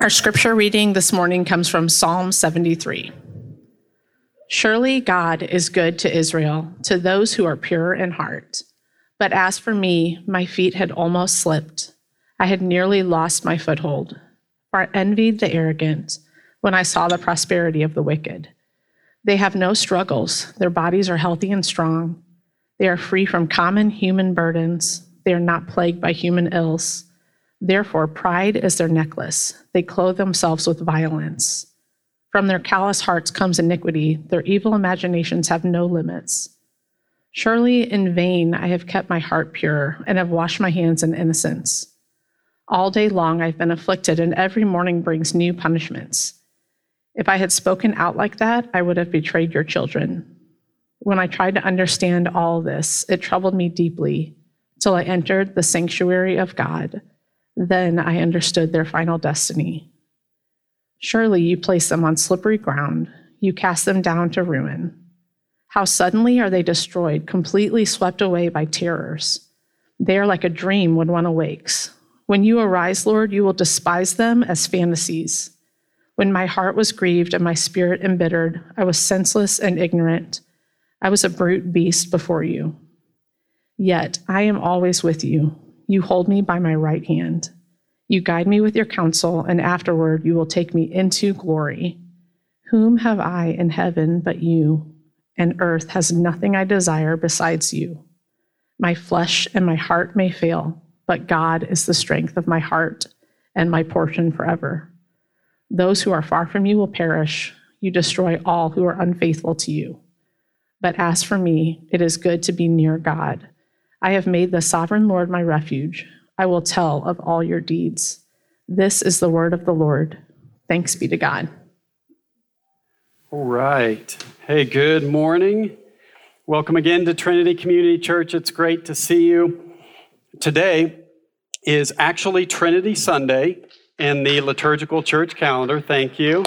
Our scripture reading this morning comes from Psalm 73. Surely God is good to Israel, to those who are pure in heart. But as for me, my feet had almost slipped. I had nearly lost my foothold. For I envied the arrogant when I saw the prosperity of the wicked. They have no struggles, their bodies are healthy and strong. They are free from common human burdens, they are not plagued by human ills. Therefore, pride is their necklace. They clothe themselves with violence. From their callous hearts comes iniquity. Their evil imaginations have no limits. Surely in vain I have kept my heart pure and have washed my hands in innocence. All day long I've been afflicted, and every morning brings new punishments. If I had spoken out like that, I would have betrayed your children. When I tried to understand all this, it troubled me deeply till I entered the sanctuary of God. Then I understood their final destiny. Surely you place them on slippery ground, you cast them down to ruin. How suddenly are they destroyed, completely swept away by terrors. They are like a dream when one awakes. When you arise, Lord, you will despise them as fantasies. When my heart was grieved and my spirit embittered, I was senseless and ignorant. I was a brute beast before you. Yet I am always with you you hold me by my right hand. You guide me with your counsel, and afterward you will take me into glory. Whom have I in heaven but you? And earth has nothing I desire besides you. My flesh and my heart may fail, but God is the strength of my heart and my portion forever. Those who are far from you will perish. You destroy all who are unfaithful to you. But as for me, it is good to be near God. I have made the sovereign Lord my refuge. I will tell of all your deeds. This is the word of the Lord. Thanks be to God. All right. Hey, good morning. Welcome again to Trinity Community Church. It's great to see you. Today is actually Trinity Sunday in the liturgical church calendar. Thank you.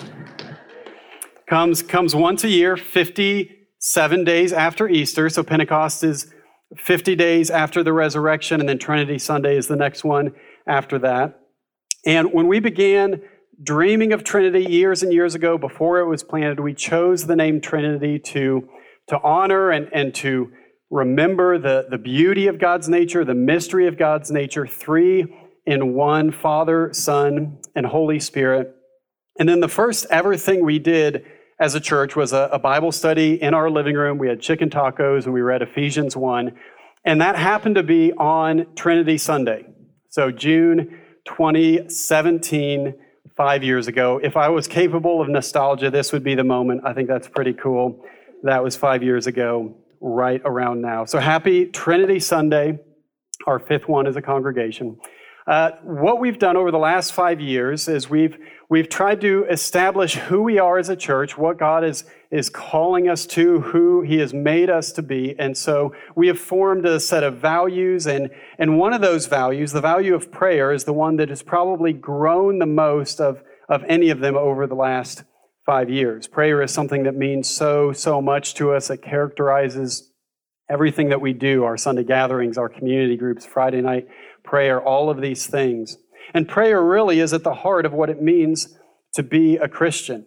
Comes, comes once a year, 57 days after Easter. So Pentecost is 50 days after the resurrection, and then Trinity Sunday is the next one after that. And when we began dreaming of Trinity years and years ago, before it was planted, we chose the name Trinity to, to honor and, and to remember the, the beauty of God's nature, the mystery of God's nature, three in one Father, Son, and Holy Spirit. And then the first ever thing we did as a church was a, a, Bible study in our living room. We had chicken tacos and we read Ephesians 1. And that happened to be on Trinity Sunday. So June 2017, five years ago. If I was capable of nostalgia, this would be the moment. I think that's pretty cool. That was five years ago, right around now. So happy Trinity Sunday, our fifth one as a congregation. Uh, what we've done over the last five years is we've, we've tried to establish who we are as a church, what God is, is calling us to, who He has made us to be. And so we have formed a set of values, and, and one of those values, the value of prayer, is the one that has probably grown the most of, of any of them over the last five years. Prayer is something that means so, so much to us. It characterizes everything that we do our Sunday gatherings, our community groups, Friday night prayer, all of these things. And prayer really is at the heart of what it means to be a Christian.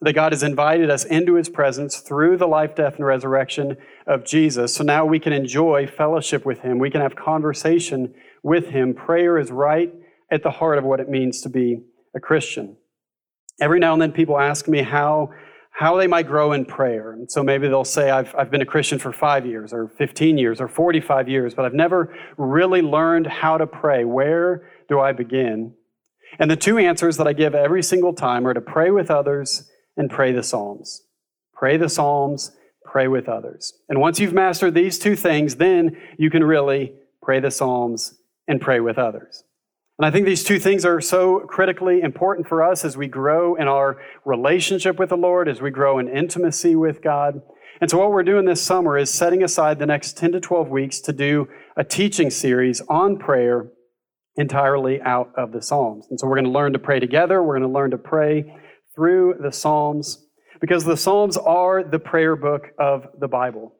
That God has invited us into his presence through the life, death, and resurrection of Jesus. So now we can enjoy fellowship with him. We can have conversation with him. Prayer is right at the heart of what it means to be a Christian. Every now and then people ask me how how they might grow in prayer. And so maybe they'll say, I've, I've been a Christian for five years, or 15 years, or 45 years, but I've never really learned how to pray. Where do I begin? And the two answers that I give every single time are to pray with others and pray the Psalms. Pray the Psalms, pray with others. And once you've mastered these two things, then you can really pray the Psalms and pray with others. And I think these two things are so critically important for us as we grow in our relationship with the Lord, as we grow in intimacy with God. And so, what we're doing this summer is setting aside the next 10 to 12 weeks to do a teaching series on prayer entirely out of the Psalms. And so, we're going to learn to pray together. We're going to learn to pray through the Psalms because the Psalms are the prayer book of the Bible.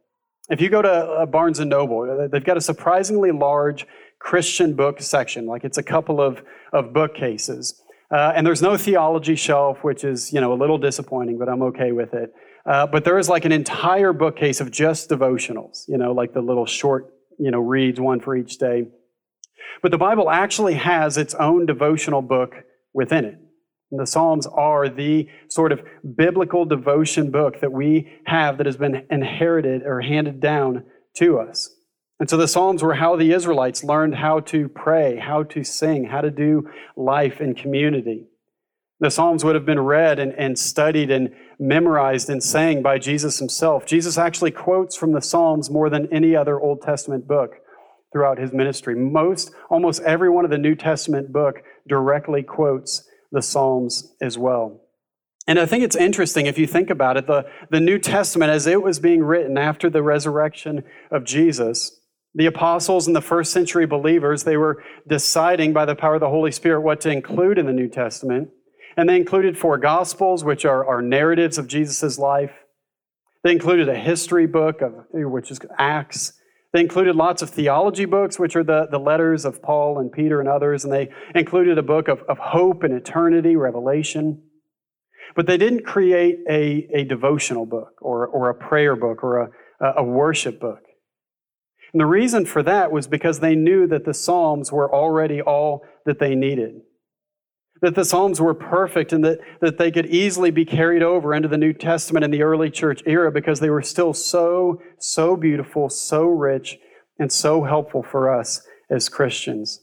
If you go to uh, Barnes and Noble, they've got a surprisingly large Christian book section, like it's a couple of, of bookcases. Uh, and there's no theology shelf, which is, you know, a little disappointing, but I'm okay with it. Uh, but there is like an entire bookcase of just devotionals, you know, like the little short, you know, reads, one for each day. But the Bible actually has its own devotional book within it. And the Psalms are the sort of biblical devotion book that we have that has been inherited or handed down to us. And so the Psalms were how the Israelites learned how to pray, how to sing, how to do life in community. The Psalms would have been read and, and studied and memorized and sang by Jesus himself. Jesus actually quotes from the Psalms more than any other Old Testament book throughout his ministry. Most, almost every one of the New Testament book directly quotes the Psalms as well. And I think it's interesting if you think about it, the, the New Testament, as it was being written after the resurrection of Jesus, the apostles and the first century believers, they were deciding by the power of the Holy Spirit what to include in the New Testament. And they included four gospels, which are, are narratives of Jesus' life. They included a history book, of, which is Acts. They included lots of theology books, which are the, the letters of Paul and Peter and others, and they included a book of, of hope and eternity, Revelation. But they didn't create a, a devotional book or, or a prayer book or a, a worship book. And the reason for that was because they knew that the Psalms were already all that they needed that the Psalms were perfect and that, that they could easily be carried over into the New Testament in the early church era because they were still so, so beautiful, so rich, and so helpful for us as Christians.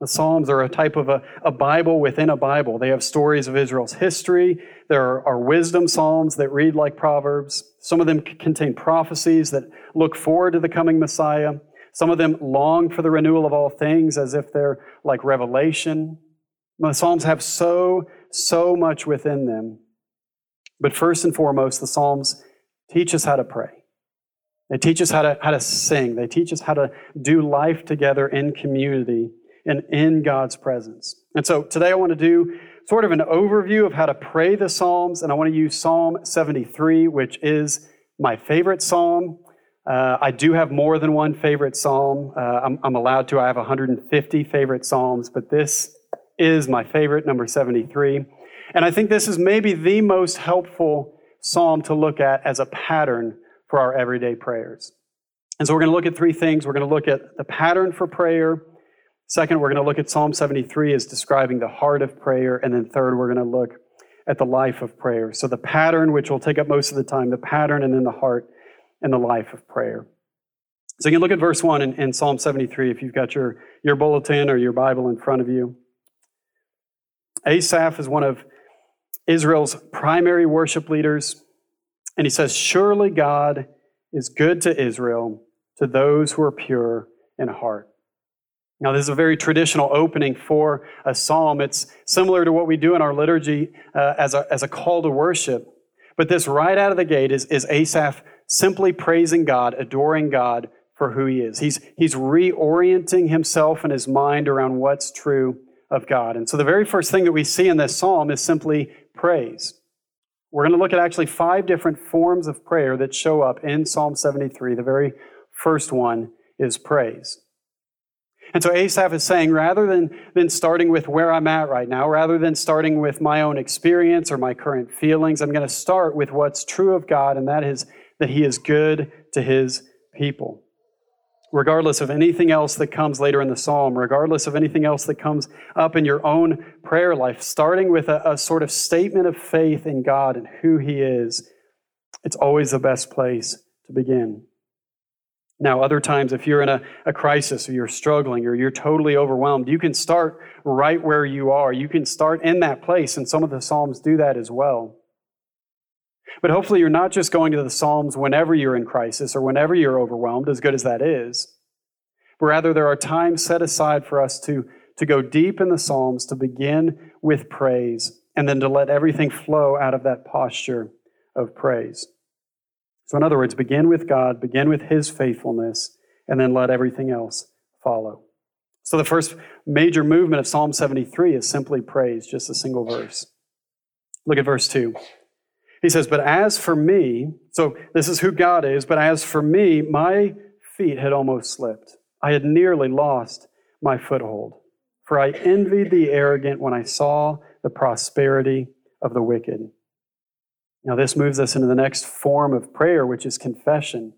The Psalms are a type of a, a Bible within a Bible. They have stories of Israel's history. There are, are wisdom Psalms that read like Proverbs. Some of them contain prophecies that look forward to the coming Messiah. Some of them long for the renewal of all things as if they're like Revelation. The Psalms have so, so much within them. But first and foremost, the Psalms teach us how to pray. They teach us how to, how to sing. They teach us how to do life together in community and in God's presence. And so today I want to do sort of an overview of how to pray the Psalms, and I want to use Psalm 73, which is my favorite psalm. Uh, I do have more than one favorite psalm. Uh, I'm, I'm allowed to. I have 150 favorite psalms, but this is my favorite, number 73. And I think this is maybe the most helpful psalm to look at as a pattern for our everyday prayers. And so we're going to look at three things. We're going to look at the pattern for prayer. Second, we're going to look at Psalm 73 as describing the heart of prayer. And then third, we're going to look at the life of prayer. So the pattern, which will take up most of the time, the pattern, and then the heart and the life of prayer. So you can look at verse 1 in, in Psalm 73 if you've got your, your bulletin or your Bible in front of you. Asaph is one of Israel's primary worship leaders, and he says, Surely God is good to Israel, to those who are pure in heart. Now, this is a very traditional opening for a psalm. It's similar to what we do in our liturgy uh, as, a, as a call to worship. But this right out of the gate is, is Asaph simply praising God, adoring God for who he is. He's, he's reorienting himself and his mind around what's true of God. And so the very first thing that we see in this psalm is simply praise. We're going to look at actually five different forms of prayer that show up in Psalm 73. The very first one is praise. And so Asaph is saying, rather than, than starting with where I'm at right now, rather than starting with my own experience or my current feelings, I'm going to start with what's true of God, and that is that He is good to His people regardless of anything else that comes later in the psalm, regardless of anything else that comes up in your own prayer life, starting with a, a, sort of statement of faith in God and who He is, it's always the best place to begin. Now, other times, if you're in a, a crisis or you're struggling or you're totally overwhelmed, you can start right where you are. You can start in that place, and some of the Psalms do that as well. But hopefully, you're not just going to the Psalms whenever you're in crisis or whenever you're overwhelmed, as good as that is. But rather, there are times set aside for us to, to go deep in the Psalms, to begin with praise, and then to let everything flow out of that posture of praise. So, in other words, begin with God, begin with His faithfulness, and then let everything else follow. So, the first major movement of Psalm 73 is simply praise, just a single verse. Look at verse 2. He says, But as for me, so this is who God is, but as for me, my feet had almost slipped. I had nearly lost my foothold. For I envied the arrogant when I saw the prosperity of the wicked. Now, this moves us into the next form of prayer, which is confession.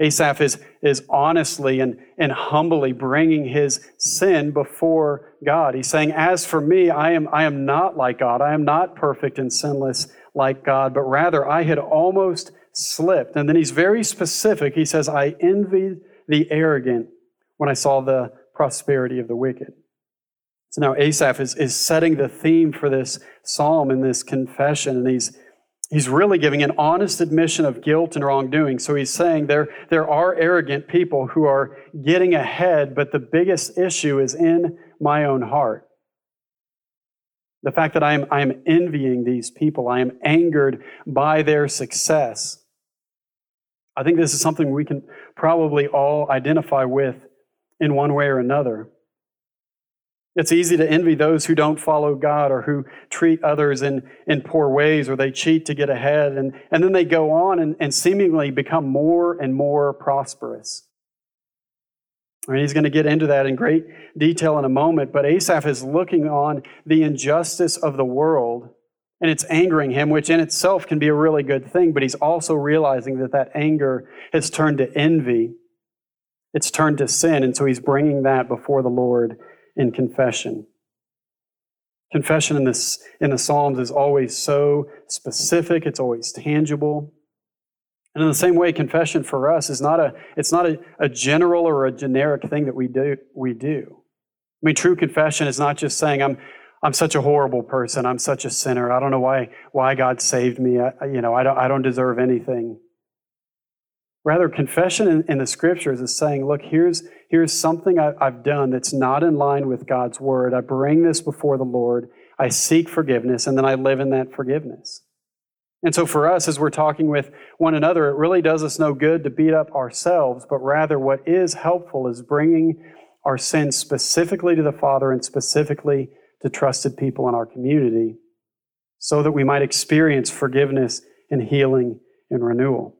Asaph is, is honestly and, and humbly bringing his sin before God. He's saying, As for me, I am, I am not like God. I am not perfect and sinless like God, but rather I had almost slipped. And then he's very specific. He says, I envied the arrogant when I saw the prosperity of the wicked. So now Asaph is, is setting the theme for this psalm and this confession, and he's He's really giving an honest admission of guilt and wrongdoing. So he's saying there, there are arrogant people who are getting ahead, but the biggest issue is in my own heart. The fact that I am, I am envying these people, I am angered by their success. I think this is something we can probably all identify with in one way or another. It's easy to envy those who don't follow God or who treat others in, in poor ways or they cheat to get ahead. And, and then they go on and, and seemingly become more and more prosperous. I mean, he's going to get into that in great detail in a moment, but Asaph is looking on the injustice of the world and it's angering him, which in itself can be a really good thing, but he's also realizing that that anger has turned to envy. It's turned to sin, and so he's bringing that before the Lord in confession. Confession in, this, in the Psalms is always so specific, it's always tangible. And in the same way, confession for us is not a, it's not a, a general or a generic thing that we do, we do. I mean, true confession is not just saying, I'm, I'm such a horrible person, I'm such a sinner, I don't know why, why God saved me, I, you know, I don't, I don't deserve anything. Rather, confession in, in, the scriptures is saying, look, here's, here's something I, I've done that's not in line with God's word. I bring this before the Lord. I seek forgiveness, and then I live in that forgiveness. And so, for us, as we're talking with one another, it really does us no good to beat up ourselves, but rather, what is helpful is bringing our sins specifically to the Father and specifically to trusted people in our community so that we might experience forgiveness and healing and renewal.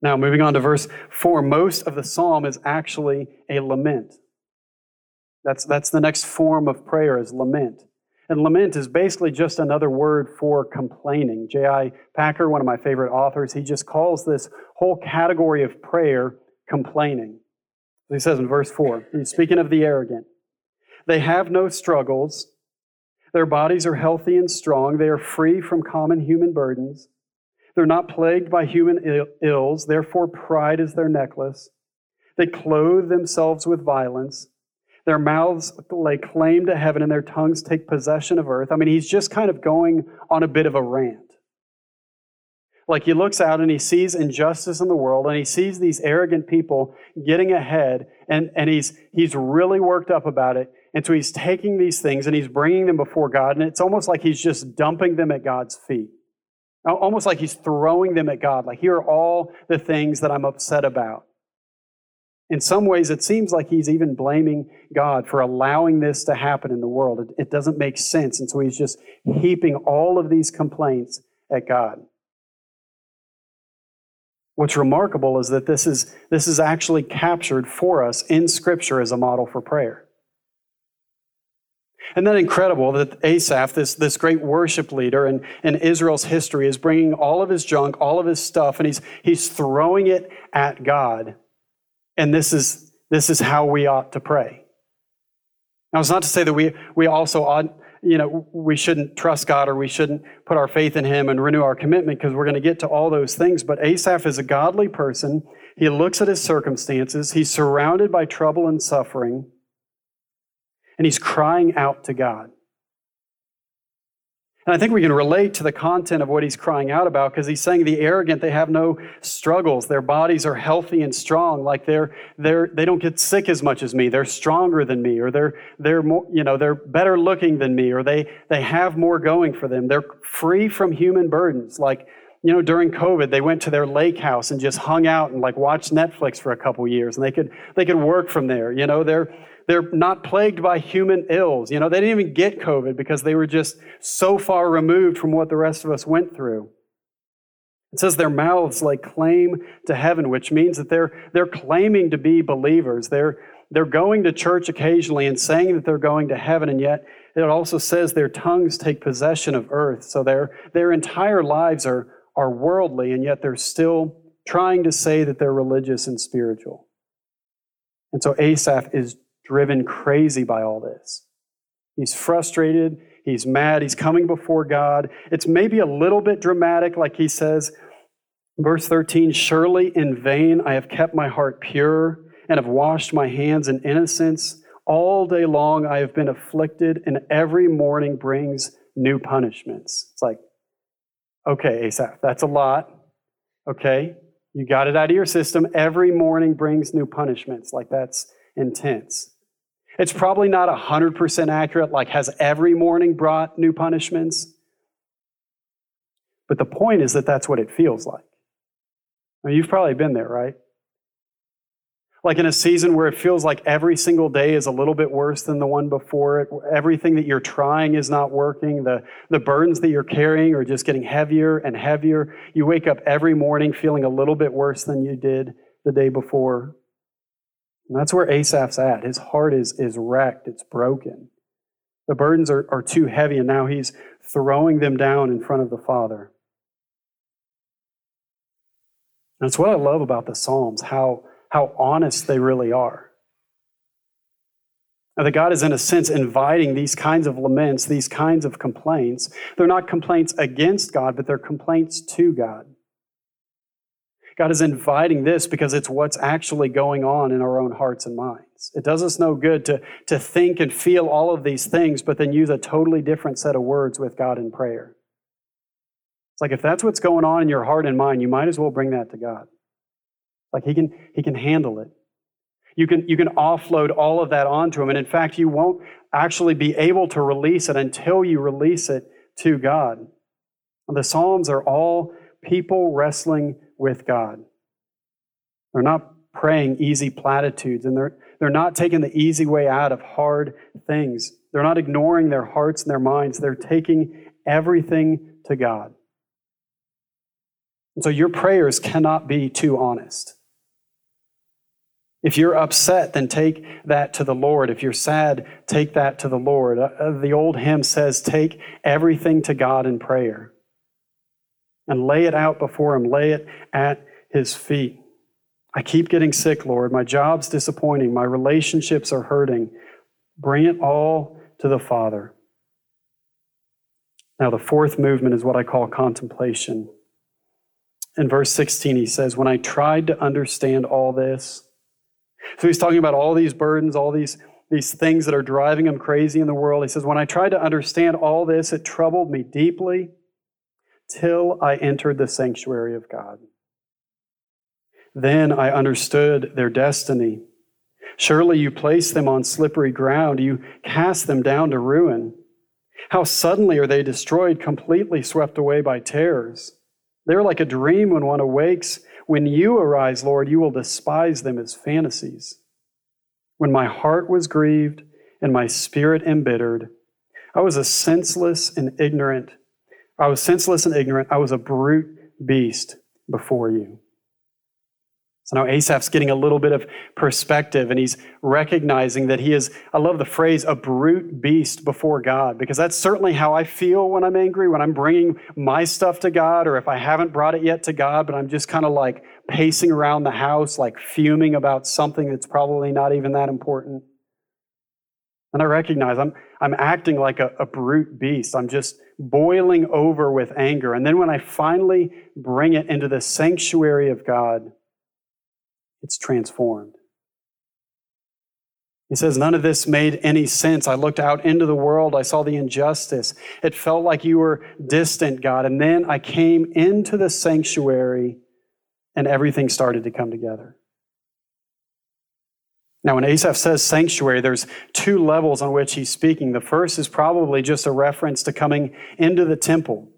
Now, moving on to verse 4, most of the psalm is actually a lament. That's, that's the next form of prayer is lament. And lament is basically just another word for complaining. J.I. Packer, one of my favorite authors, he just calls this whole category of prayer complaining. He says in verse 4, he's speaking of the arrogant. They have no struggles. Their bodies are healthy and strong. They are free from common human burdens. They're not plagued by human ills, therefore, pride is their necklace. They clothe themselves with violence. Their mouths lay claim to heaven, and their tongues take possession of earth. I mean, he's just kind of going on a bit of a rant. Like he looks out and he sees injustice in the world, and he sees these arrogant people getting ahead, and, and he's, he's really worked up about it. And so he's taking these things and he's bringing them before God, and it's almost like he's just dumping them at God's feet. Almost like he's throwing them at God. Like, here are all the things that I'm upset about. In some ways, it seems like he's even blaming God for allowing this to happen in the world. It, it, doesn't make sense. And so he's just heaping all of these complaints at God. What's remarkable is that this is, this is actually captured for us in Scripture as a model for prayer. Isn't that incredible that Asaph, this, this great worship leader in, in Israel's history, is bringing all of his junk, all of his stuff, and he's, he's throwing it at God. And this is, this is how we ought to pray. Now, it's not to say that we, we also ought, you know, we shouldn't trust God or we shouldn't put our faith in Him and renew our commitment because we're going to get to all those things. But Asaph is a godly person. He looks at his circumstances, he's surrounded by trouble and suffering and he's crying out to God. And I think we can relate to the content of what he's crying out about because he's saying the arrogant, they have no struggles. Their bodies are healthy and strong. Like they're, they're, they don't get sick as much as me. They're stronger than me, or they're, they're, more, you know, they're better looking than me, or they, they have more going for them. They're free from human burdens. Like, you know, during COVID, they went to their lake house and just hung out and like watched Netflix for a couple years and they could, they could work from there. You know, they're, they're not plagued by human ills. You know, they didn't even get COVID because they were just so far removed from what the rest of us went through. It says their mouths lay claim to heaven, which means that they're, they're claiming to be believers. They're, they're going to church occasionally and saying that they're going to heaven, and yet it also says their tongues take possession of earth. So their, their entire lives are, are worldly, and yet they're still trying to say that they're religious and spiritual. And so Asaph is driven crazy by all this. He's frustrated. He's mad. He's coming before God. It's maybe a little bit dramatic, like he says, verse 13 Surely in vain I have kept my heart pure and have washed my hands in innocence. All day long I have been afflicted, and every morning brings new punishments. It's like, okay, Asaph, that's a lot. Okay, you got it out of your system. Every morning brings new punishments. Like, that's intense. It's probably not 100% accurate, like, has every morning brought new punishments? But the point is that that's what it feels like. I mean, you've probably been there, right? like in a season where it feels like every single day is a little bit worse than the one before it. Everything that you're trying is not working. The, the burdens that you're carrying are just getting heavier and heavier. You wake up every morning feeling a little bit worse than you did the day before. And that's where Asaph's at. His heart is, is wrecked, it's broken. The burdens are, are too heavy, and now he's throwing them down in front of the Father. That's what I love about the Psalms, how how honest they really are. Now, that God is, in a sense, inviting these kinds of laments, these kinds of complaints. They're not complaints against God, but they're complaints to God. God is inviting this because it's what's actually going on in our own hearts and minds. It does us no good to, to think and feel all of these things, but then use a totally different set of words with God in prayer. It's like if that's what's going on in your heart and mind, you might as well bring that to God. Like he can, he can handle it. You can, you can offload all of that onto him. And in fact, you won't actually be able to release it until you release it to God. The Psalms are all people wrestling with God. They're not praying easy platitudes, and they're, they're not taking the easy way out of hard things. They're not ignoring their hearts and their minds. They're taking everything to God. And so your prayers cannot be too honest. If you're upset, then take that to the Lord. If you're sad, take that to the Lord. Uh, uh, the old hymn says, Take everything to God in prayer and lay it out before Him, lay it at His feet. I keep getting sick, Lord. My job's disappointing. My relationships are hurting. Bring it all to the Father. Now, the fourth movement is what I call contemplation. In verse 16, he says, When I tried to understand all this, so he's talking about all these burdens, all these, these things that are driving him crazy in the world. He says, When I tried to understand all this, it troubled me deeply till I entered the sanctuary of God. Then I understood their destiny. Surely you place them on slippery ground, you cast them down to ruin. How suddenly are they destroyed, completely swept away by terrors. They're like a dream when one awakes when you arise, Lord, you will despise them as fantasies. When my heart was grieved and my spirit embittered, I was a senseless and ignorant. I was senseless and ignorant. I was a brute beast before you. So now Asaph's getting a little bit of perspective and he's recognizing that he is, I love the phrase, a brute beast before God, because that's certainly how I feel when I'm angry, when I'm bringing my stuff to God, or if I haven't brought it yet to God, but I'm just kind of like pacing around the house, like fuming about something that's probably not even that important. And I recognize I'm, I'm acting like a, a brute beast. I'm just boiling over with anger. And then when I finally bring it into the sanctuary of God, it's transformed. He says, None of this made any sense. I looked out into the world. I saw the injustice. It felt like you were distant, God. And then I came into the sanctuary and everything started to come together. Now, when Asaph says sanctuary, there's two levels on which he's speaking. The first is probably just a reference to coming into the temple.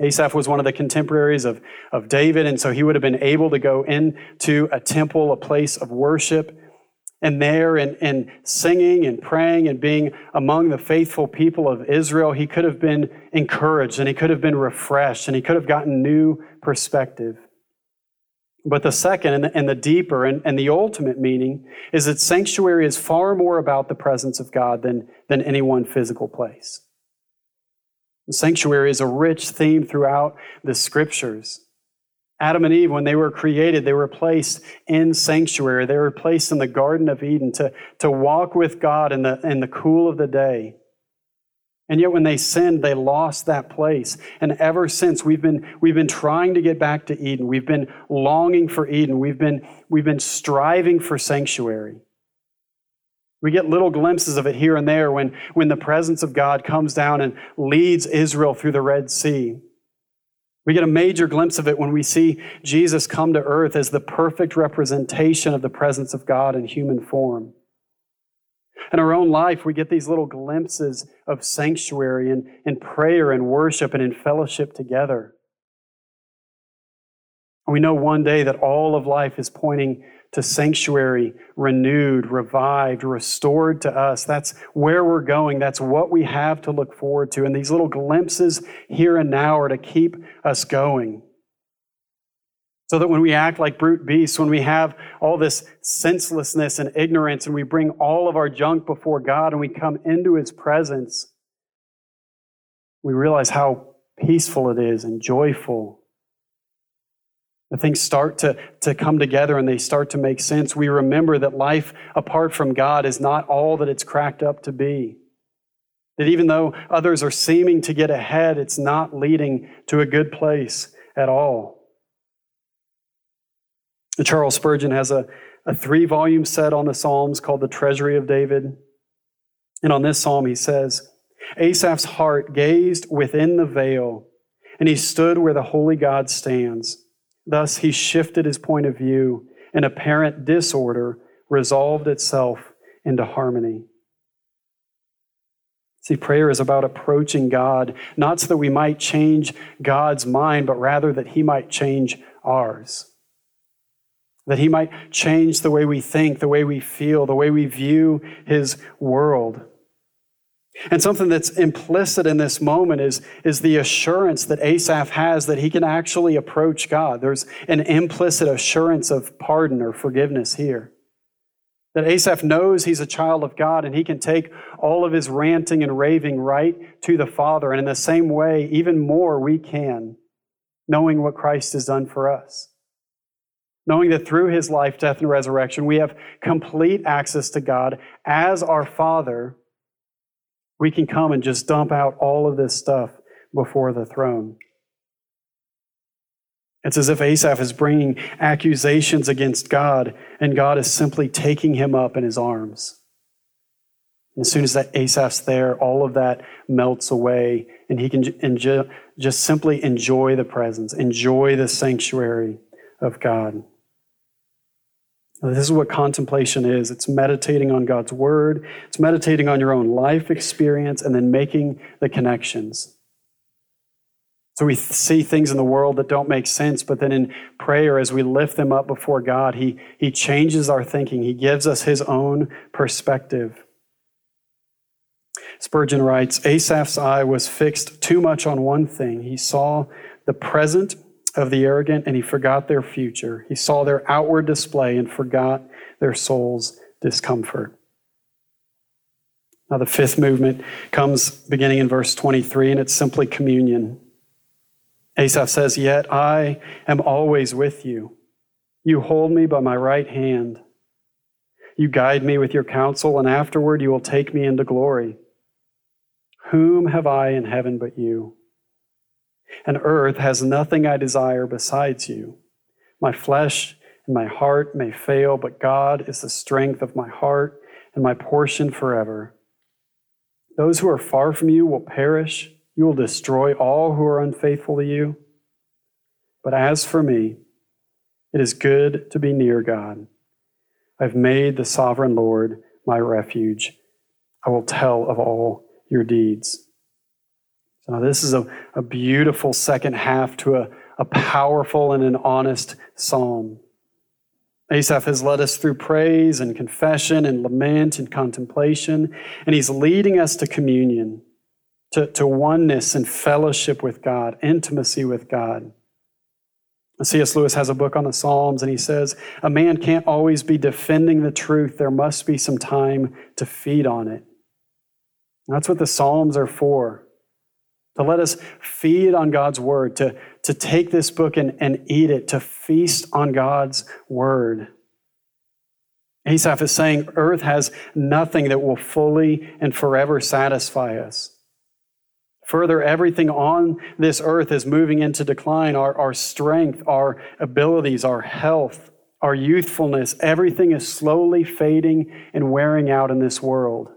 Asaph was one of the contemporaries of, of David, and so he would have been able to go into a temple, a place of worship, and there and, and singing and praying and being among the faithful people of Israel, he could have been encouraged and he could have been refreshed and he could have gotten new perspective. But the second and the, and the deeper and, and the ultimate meaning is that sanctuary is far more about the presence of God than, than any one physical place. The sanctuary is a rich theme throughout the scriptures. Adam and Eve, when they were created, they were placed in sanctuary. They were placed in the Garden of Eden to, to walk with God in the, in the cool of the day. And yet, when they sinned, they lost that place. And ever since, we've been, we've been trying to get back to Eden. We've been longing for Eden. We've been, we've been striving for sanctuary. We get little glimpses of it here and there when, when the presence of God comes down and leads Israel through the Red Sea. We get a major glimpse of it when we see Jesus come to earth as the perfect representation of the presence of God in human form. In our own life, we get these little glimpses of sanctuary and, and prayer and worship and in fellowship together. We know one day that all of life is pointing to sanctuary, renewed, revived, restored to us. That's where we're going. That's what we have to look forward to. And these little glimpses here and now are to keep us going. So that when we act like brute beasts, when we have all this senselessness and ignorance, and we bring all of our junk before God and we come into His presence, we realize how peaceful it is and joyful. The things start to, to come together and they start to make sense. We remember that life apart from God is not all that it's cracked up to be. That even though others are seeming to get ahead, it's not leading to a good place at all. Charles Spurgeon has a, a three volume set on the Psalms called The Treasury of David. And on this psalm, he says, Asaph's heart gazed within the veil, and he stood where the holy God stands. Thus, he shifted his point of view, and apparent disorder resolved itself into harmony. See, prayer is about approaching God, not so that we might change God's mind, but rather that he might change ours that He might change the way we think, the way we feel, the way we view His world. And something that's implicit in this moment is, is the assurance that Asaph has that he can actually approach God. There's an implicit assurance of pardon or forgiveness here. That Asaph knows he's a child of God and he can take all of his ranting and raving right to the Father. And in the same way, even more, we can, knowing what Christ has done for us knowing that through his life, death, and resurrection, we have complete access to God as our Father, we can come and just dump out all of this stuff before the throne. It's as if Asaph is bringing accusations against God, and God is simply taking him up in his arms. And as soon as that Asaph's there, all of that melts away, and he can just simply enjoy the presence, enjoy the sanctuary of God. This is what contemplation is it's meditating on God's word, it's meditating on your own life experience, and then making the connections. So we see things in the world that don't make sense, but then in prayer, as we lift them up before God, He, he changes our thinking. He gives us His own perspective. Spurgeon writes Asaph's eye was fixed too much on one thing. He saw the present of the arrogant and he forgot their future. He saw their outward display and forgot their soul's discomfort. Now, the fifth movement comes beginning in verse 23, and it's simply communion. Asaph says, Yet I am always with you. You hold me by my right hand. You guide me with your counsel, and afterward you will take me into glory. Whom have I in heaven but you? And earth has nothing I desire besides you. My flesh and my heart may fail, but God is the strength of my heart and my portion forever. Those who are far from you will perish. You will destroy all who are unfaithful to you. But as for me, it is good to be near God. I've made the sovereign Lord my refuge. I will tell of all your deeds. Now, this is a, a beautiful second half to a, a powerful and an honest psalm. Asaph has led us through praise and confession and lament and contemplation, and he's leading us to communion, to, to oneness and fellowship with God, intimacy with God. C.S. Lewis has a book on the Psalms, and he says, A man can't always be defending the truth. There must be some time to feed on it. And that's what the Psalms are for to let us feed on God's word, to, to take this book and, and eat it, to feast on God's word. Asaph is saying earth has nothing that will fully and forever satisfy us. Further, everything on this earth is moving into decline. Our, our strength, our abilities, our health, our youthfulness, everything is slowly fading and wearing out in this world.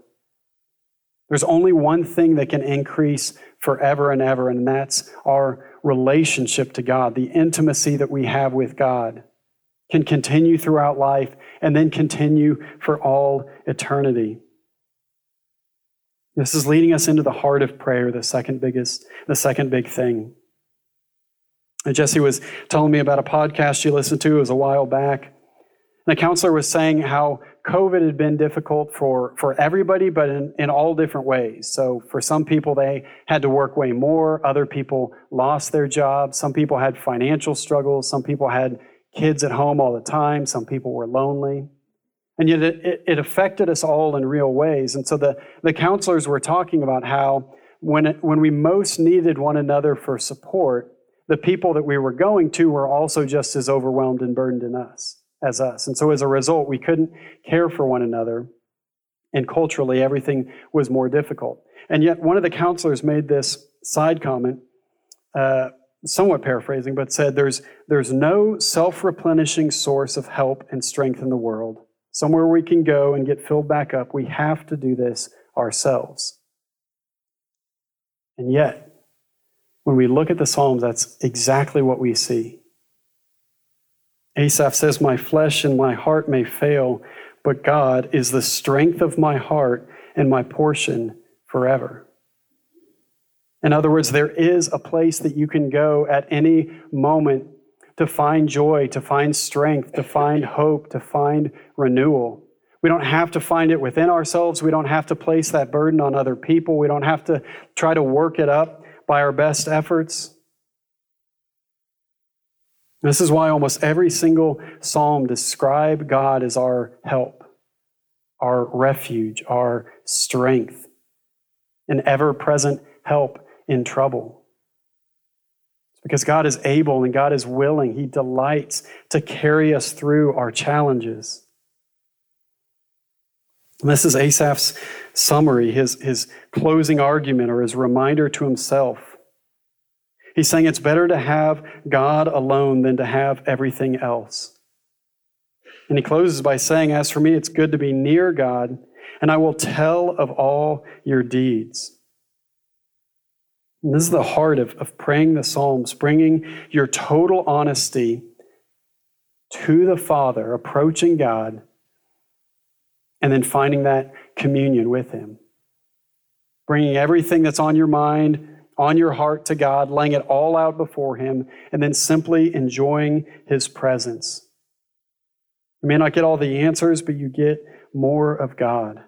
There's only one thing that can increase forever and ever, and that's our relationship to God, the intimacy that we have with God can continue throughout life and then continue for all eternity. This is leading us into the heart of prayer, the second biggest, the second big thing. And Jesse was telling me about a podcast she listened to, it was a while back. And the counselor was saying how COVID had been difficult for, for everybody, but in, in all different ways. So for some people, they had to work way more. Other people lost their jobs. Some people had financial struggles. Some people had kids at home all the time. Some people were lonely. And yet it, it affected us all in real ways. And so the, the counselors were talking about how when, it, when we most needed one another for support, the people that we were going to were also just as overwhelmed and burdened in us as us. And so as a result, we couldn't care for one another. And culturally, everything was more difficult. And yet, one of the counselors made this side comment, uh, somewhat paraphrasing, but said, There's, there's no self replenishing source of help and strength in the world somewhere we can go and get filled back up. We have to do this ourselves. And yet, when we look at the Psalms, that's exactly what we see. Asaph says, My flesh and my heart may fail, but God is the strength of my heart and my portion forever. In other words, there is a place that you can go at any moment to find joy, to find strength, to find hope, to find renewal. We don't have to find it within ourselves. We don't have to place that burden on other people. We don't have to try to work it up by our best efforts. This is why almost every single psalm describe God as our help, our refuge, our strength, an ever-present help in trouble because God is able and God is willing. He delights to carry us through our challenges. And this is Asaph's summary, his, his closing argument or his reminder to himself. He's saying it's better to have God alone than to have everything else. And he closes by saying, As for me, it's good to be near God, and I will tell of all your deeds. And this is the heart of, of praying the Psalms, bringing your total honesty to the Father, approaching God, and then finding that communion with Him. Bringing everything that's on your mind, on your heart to God, laying it all out before Him, and then simply enjoying His presence. You may not get all the answers, but you get more of God.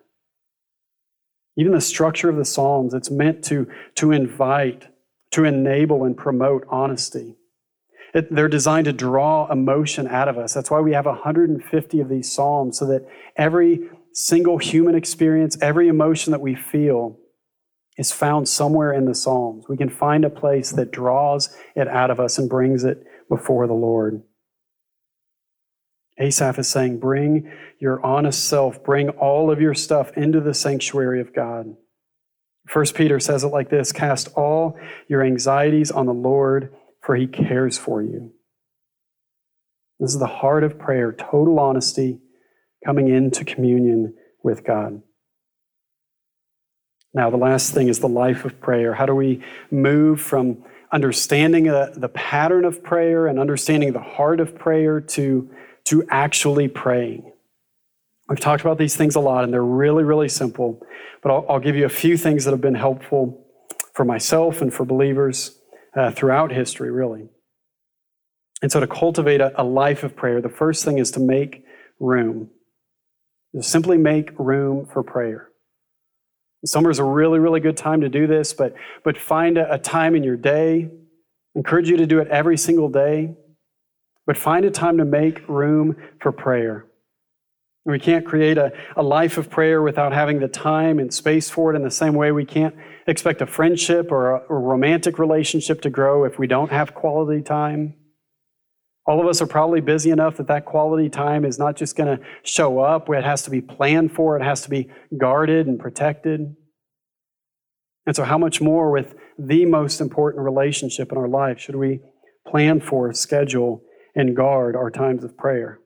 Even the structure of the Psalms, it's meant to, to invite, to enable, and promote honesty. It, they're designed to draw emotion out of us. That's why we have 150 of these Psalms, so that every single human experience, every emotion that we feel, is found somewhere in the Psalms. We can find a place that draws it out of us and brings it before the Lord. Asaph is saying, Bring your honest self, bring all of your stuff into the sanctuary of God. First Peter says it like this Cast all your anxieties on the Lord, for he cares for you. This is the heart of prayer, total honesty, coming into communion with God. Now, the last thing is the life of prayer. How do we move from understanding the, the pattern of prayer and understanding the heart of prayer to to actually praying. We've talked about these things a lot, and they're really, really simple. But I'll, I'll give you a few things that have been helpful for myself and for believers uh, throughout history, really. And so, to cultivate a, a life of prayer, the first thing is to make room. Just simply make room for prayer. Summer is a really, really good time to do this, but, but find a, a time in your day. Encourage you to do it every single day but find a time to make room for prayer. We can't create a, a life of prayer without having the time and space for it in the same way we can't expect a friendship or a, a romantic relationship to grow if we don't have quality time. All of us are probably busy enough that that quality time is not just going to show up. It has to be planned for, it has to be guarded and protected. And so, how much more with the most important relationship in our life should we plan for, schedule, and guard our times of prayer?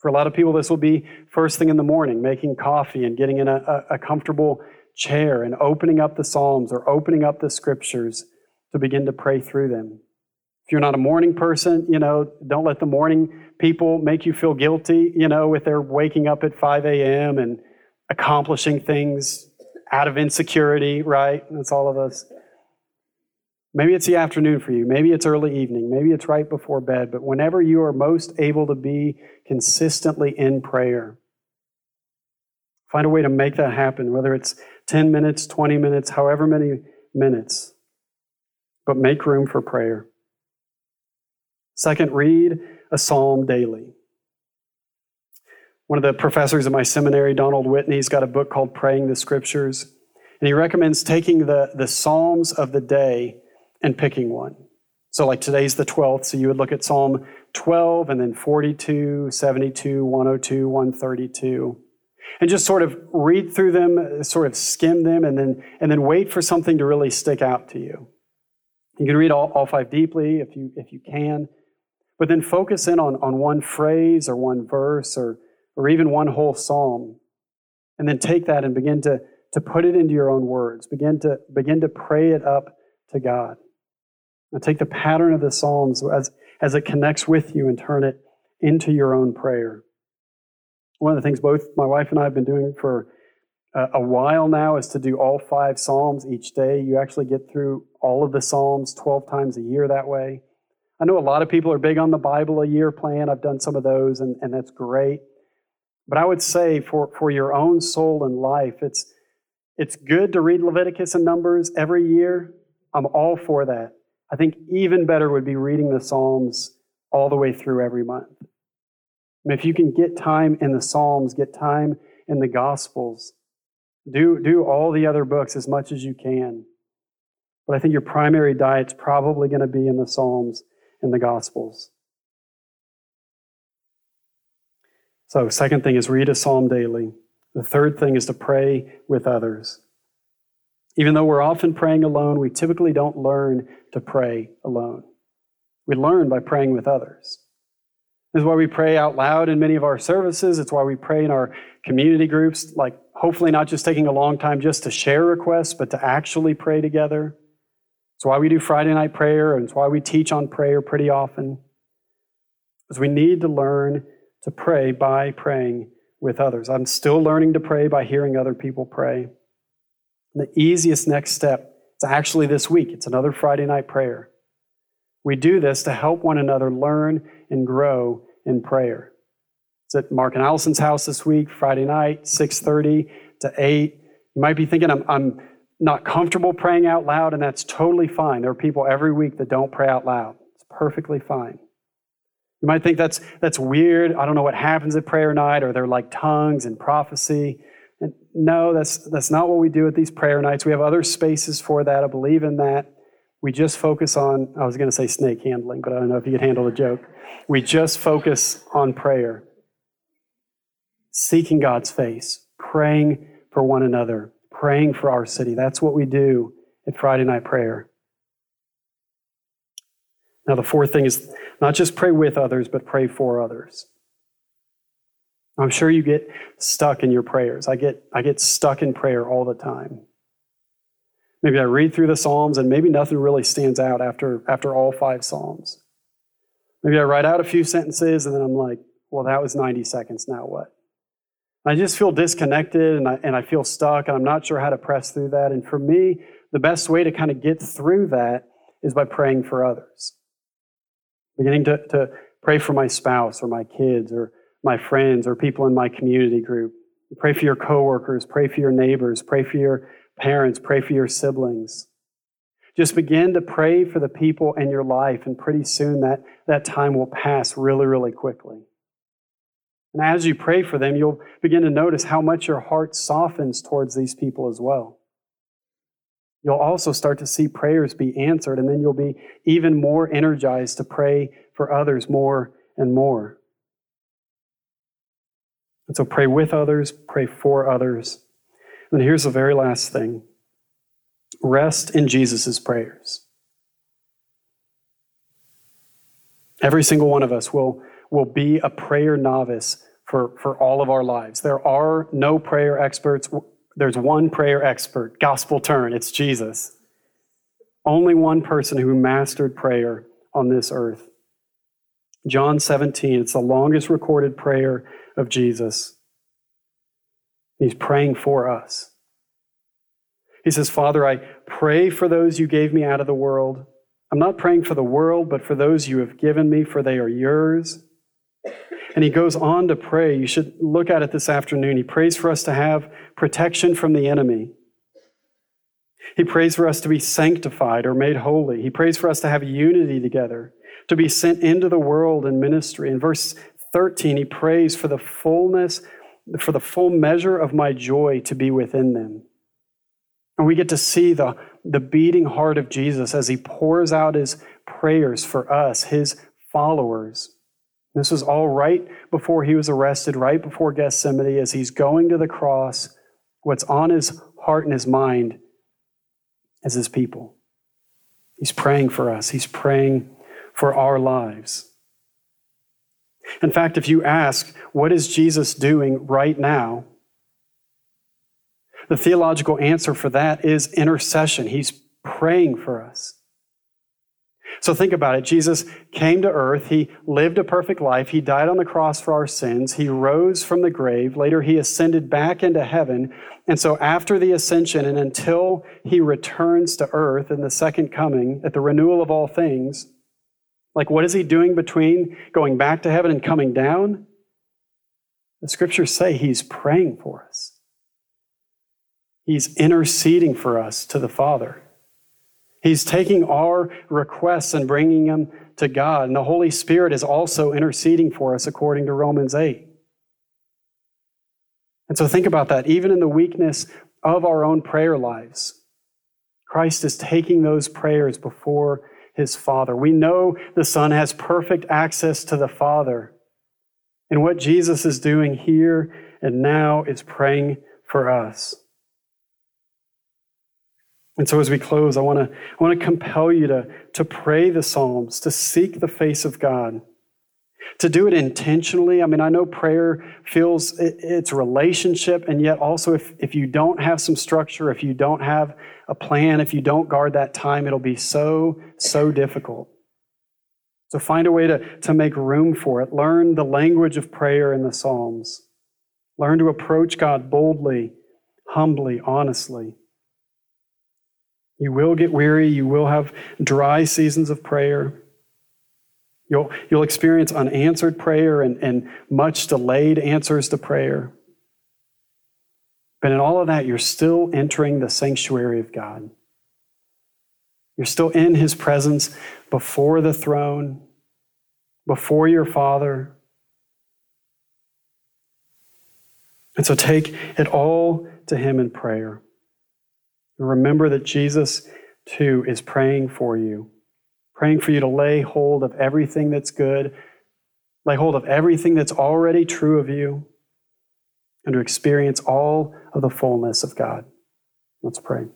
For a lot of people, this will be first thing in the morning, making coffee and getting in a, a, comfortable chair and opening up the Psalms or opening up the scriptures to begin to pray through them. If you're not a morning person, you know, don't let the morning people make you feel guilty, you know, with their waking up at 5 a.m. and accomplishing things out of insecurity, right? That's all of us. Maybe it's the afternoon for you. Maybe it's early evening. Maybe it's right before bed. But whenever you are most able to be consistently in prayer, find a way to make that happen, whether it's 10 minutes, 20 minutes, however many minutes. But make room for prayer. Second, read a psalm daily. One of the professors in my seminary, Donald Whitney's got a book called Praying the Scriptures. And he recommends taking the, the Psalms of the day and picking one. So, like today's the 12th, so you would look at Psalm 12 and then 42, 72, 102, 132. And just sort of read through them, sort of skim them, and then, and then wait for something to really stick out to you. You can read all, all five deeply if you, if you can, but then focus in on, on one phrase or one verse or, or even one whole psalm. And then take that and begin to, to put it into your own words. Begin to, begin to pray it up to God. Now take the pattern of the Psalms as, as it connects with you and turn it into your own prayer. One of the things both my wife and I have been doing for a, a while now is to do all five Psalms each day. You actually get through all of the Psalms 12 times a year that way. I know a lot of people are big on the Bible a year plan. I've done some of those, and, and that's great. But I would say for, for your own soul and life, it's, it's good to read Leviticus and Numbers every year. I'm all for that. I think even better would be reading the Psalms all the way through every month. And if you can get time in the Psalms, get time in the Gospels, do, do all the other books as much as you can. But I think your primary diet's probably going to be in the Psalms and the Gospels. So, second thing is read a psalm daily. The third thing is to pray with others. Even though we're often praying alone, we typically don't learn to pray alone. We learn by praying with others. This is why we pray out loud in many of our services. It's why we pray in our community groups, like hopefully not just taking a long time just to share requests, but to actually pray together. It's why we do Friday night prayer, and it's why we teach on prayer pretty often. Because we need to learn to pray by praying with others. I'm still learning to pray by hearing other people pray. The easiest next step is actually this week. It's another Friday night prayer. We do this to help one another learn and grow in prayer. It's at Mark and Allison's house this week, Friday night, 6:30 to 8. You might be thinking I'm, I'm not comfortable praying out loud, and that's totally fine. There are people every week that don't pray out loud. It's perfectly fine. You might think that's that's weird. I don't know what happens at prayer night, or they're like tongues and prophecy. And no, that's, that's not what we do at these prayer nights. We have other spaces for that. I believe in that. We just focus on, I was going to say snake handling, but I don't know if you could handle the joke. We just focus on prayer, seeking God's face, praying for one another, praying for our city. That's what we do at Friday night prayer. Now, the fourth thing is not just pray with others, but pray for others. I'm sure you get stuck in your prayers. I get, I get stuck in prayer all the time. Maybe I read through the Psalms and maybe nothing really stands out after, after all five Psalms. Maybe I write out a few sentences and then I'm like, well, that was 90 seconds. Now what? I just feel disconnected and I, and I feel stuck and I'm not sure how to press through that. And for me, the best way to kind of get through that is by praying for others. Beginning to, to pray for my spouse or my kids or my friends or people in my community group. Pray for your coworkers, pray for your neighbors, pray for your parents, pray for your siblings. Just begin to pray for the people in your life, and pretty soon that, that time will pass really, really quickly. And as you pray for them, you'll begin to notice how much your heart softens towards these people as well. You'll also start to see prayers be answered, and then you'll be even more energized to pray for others more and more. And so pray with others, pray for others. And here's the very last thing rest in Jesus' prayers. Every single one of us will, will be a prayer novice for, for all of our lives. There are no prayer experts. There's one prayer expert, gospel turn, it's Jesus. Only one person who mastered prayer on this earth. John 17, it's the longest recorded prayer of Jesus. He's praying for us. He says, Father, I pray for those you gave me out of the world. I'm not praying for the world, but for those you have given me, for they are yours. And he goes on to pray. You should look at it this afternoon. He prays for us to have protection from the enemy. He prays for us to be sanctified or made holy. He prays for us to have unity together, to be sent into the world in ministry. In verse 13, he prays for the fullness, for the full measure of my joy to be within them. And we get to see the, the beating heart of Jesus as he pours out his prayers for us, his followers. This was all right before he was arrested, right before Gethsemane, as he's going to the cross. What's on his heart and his mind is his people. He's praying for us, he's praying for our lives. In fact, if you ask, what is Jesus doing right now? The theological answer for that is intercession. He's praying for us. So think about it. Jesus came to earth. He lived a perfect life. He died on the cross for our sins. He rose from the grave. Later, he ascended back into heaven. And so, after the ascension and until he returns to earth in the second coming, at the renewal of all things, like what is he doing between going back to heaven and coming down? The scriptures say he's praying for us, he's interceding for us to the Father. He's taking our requests and bringing them to God. And the Holy Spirit is also interceding for us according to Romans 8. And so think about that. Even in the weakness of our own prayer lives, Christ is taking those prayers before his Father. We know the Son has perfect access to the Father. And what Jesus is doing here and now is praying for us. And so as we close, I want to I want to compel you to, to pray the Psalms, to seek the face of God, to do it intentionally. I mean, I know prayer feels it, it's relationship, and yet also if, if you don't have some structure, if you don't have a plan, if you don't guard that time, it'll be so, so difficult. So find a way to, to make room for it. Learn the language of prayer in the Psalms. Learn to approach God boldly, humbly, honestly. You will get weary. You will have dry seasons of prayer. You'll, you'll experience unanswered prayer and, and much delayed answers to prayer. But in all of that, you're still entering the sanctuary of God. You're still in His presence before the throne, before your Father. And so take it all to Him in prayer. Remember that Jesus, too, is praying for you, praying for you to lay hold of everything that's good, lay hold of everything that's already true of you, and to experience all of the fullness of God. Let's pray.